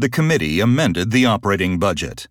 The committee amended the operating budget.